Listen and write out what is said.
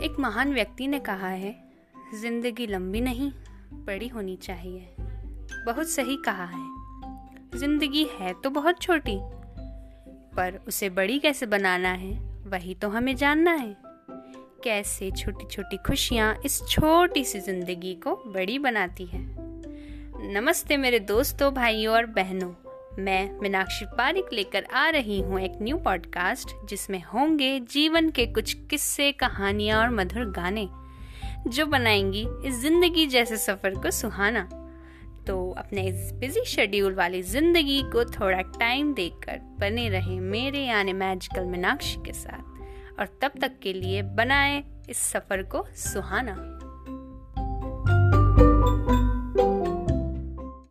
एक महान व्यक्ति ने कहा है, ज़िंदगी लंबी नहीं, बड़ी होनी चाहिए। बहुत सही कहा है। ज़िंदगी है तो बहुत छोटी, पर उसे बड़ी कैसे बनाना है, वही तो हमें जानना है। कैसे छोटी छोटी खुशियाँ इस छोटी सी ज़िंदगी को बड़ी बनाती है? नमस्ते मेरे दोस्तों, भाइयों और बहनों। मैं मीनाक्षी पारिक लेकर आ रही हूँ एक न्यू पॉडकास्ट जिसमें होंगे जीवन के कुछ किस्से, कहानियाँ और मधुर गाने, जो बनाएँगी इस ज़िंदगी जैसे सफ़र को सुहाना। तो अपने इस बिज़ी शेड्यूल वाली ज़िंदगी को थोड़ा टाइम देकर बने रहे मेरे यानी मैजिकल मीनाक्षी के साथ। और तब तक के लिए बनाए इस सफ़र को सुहाना।